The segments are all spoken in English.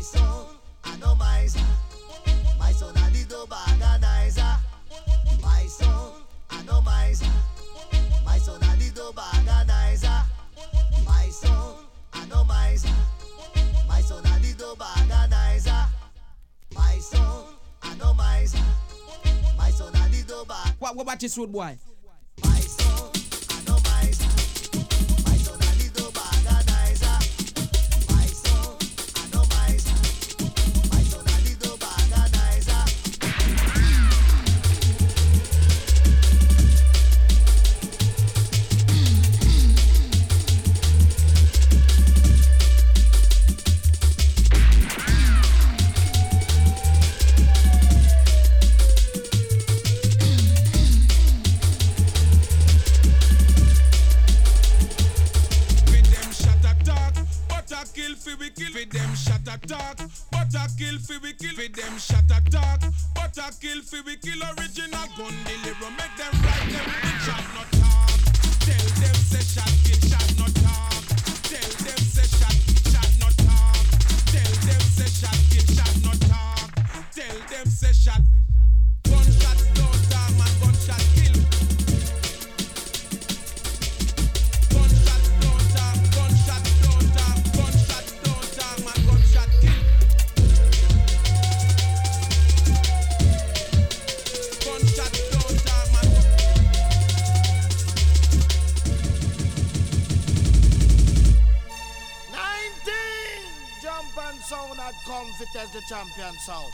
my my My my My my What, about this rude boy? hard comes it as the champion sound.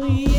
Holy.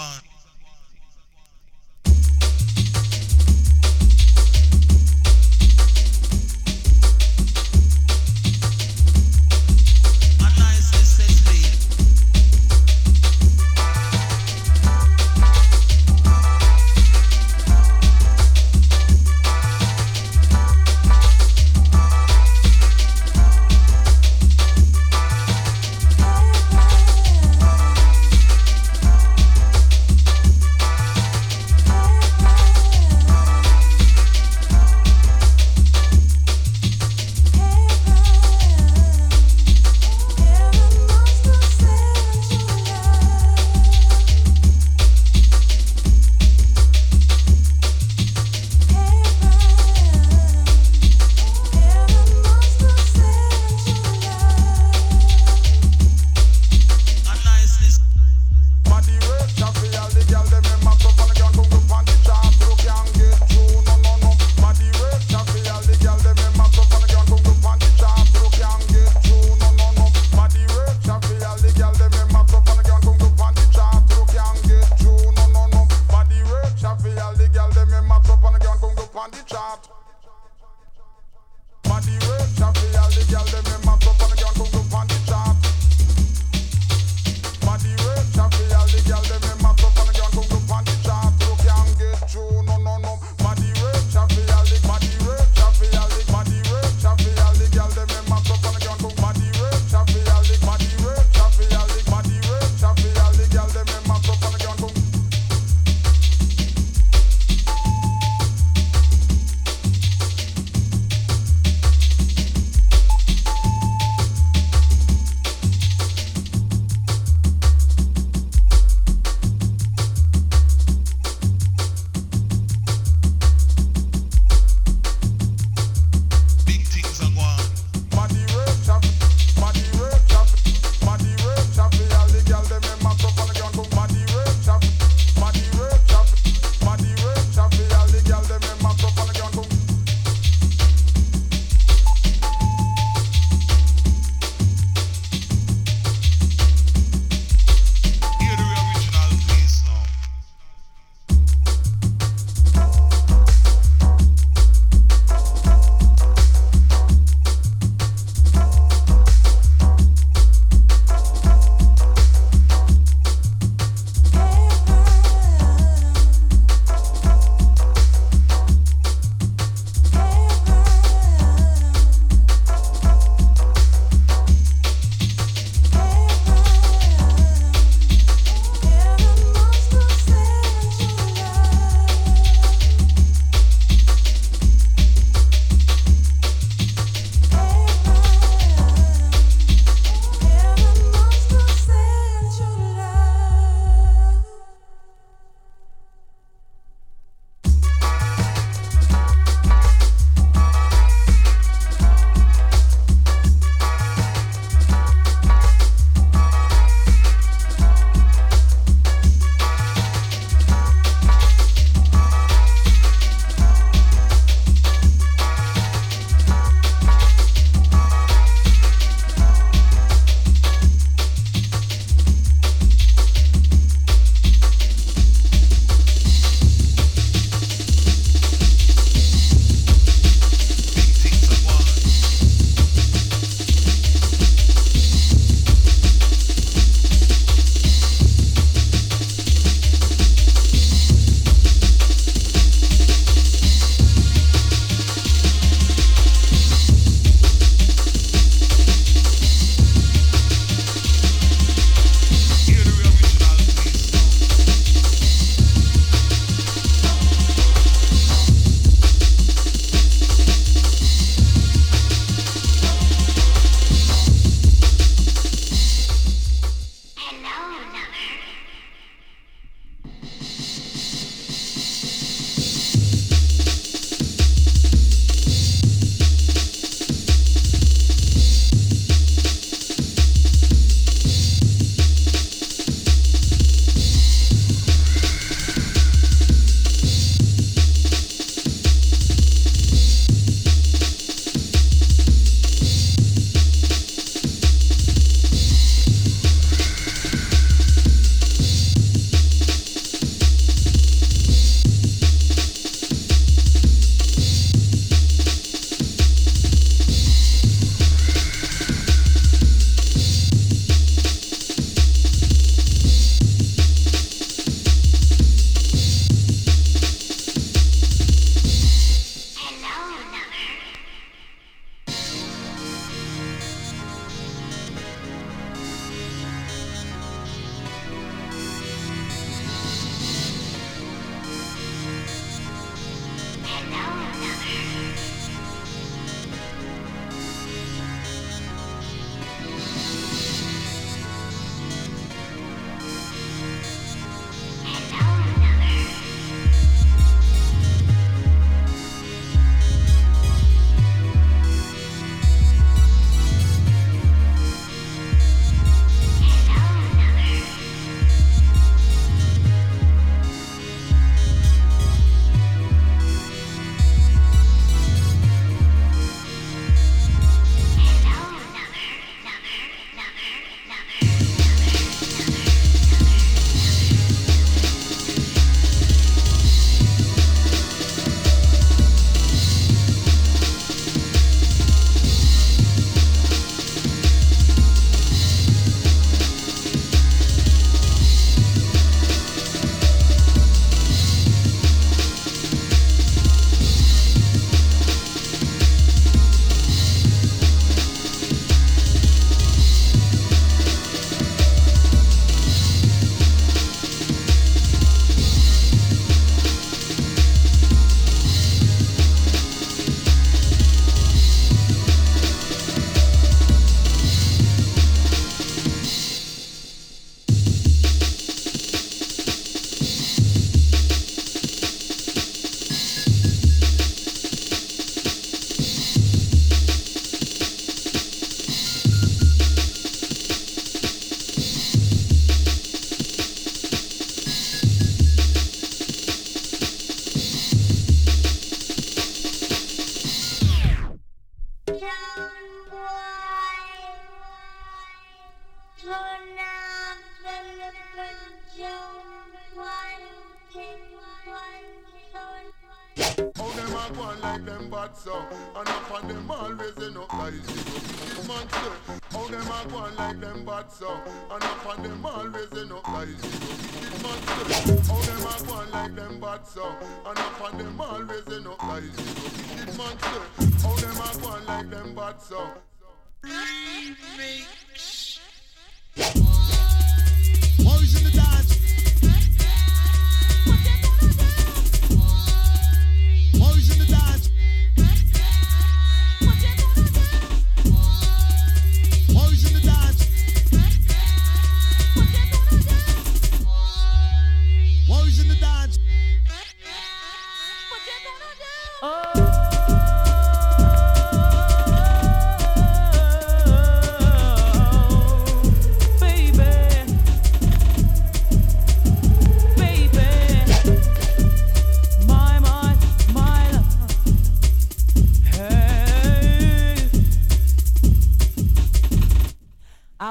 on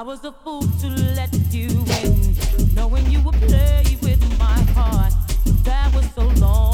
I was a fool to let you in, knowing you would play with my heart. That was so long.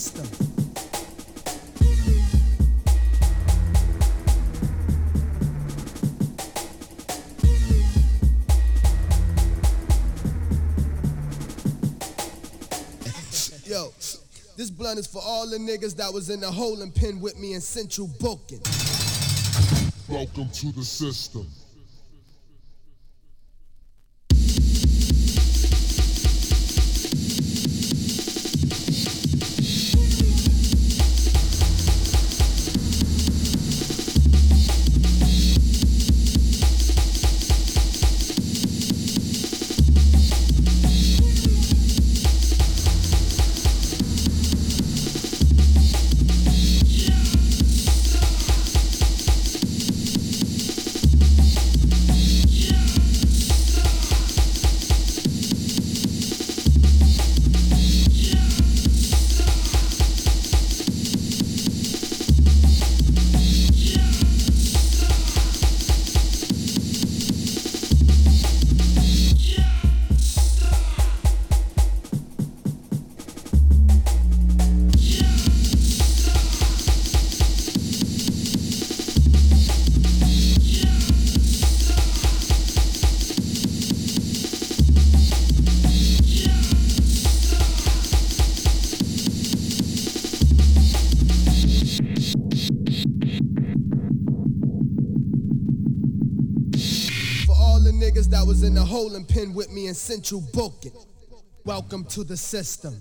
System. Yo, this blunt is for all the niggas that was in the holding pen with me in central booking. Welcome to the system. Niggas that was in the holding pen with me in central booking. Welcome to the system.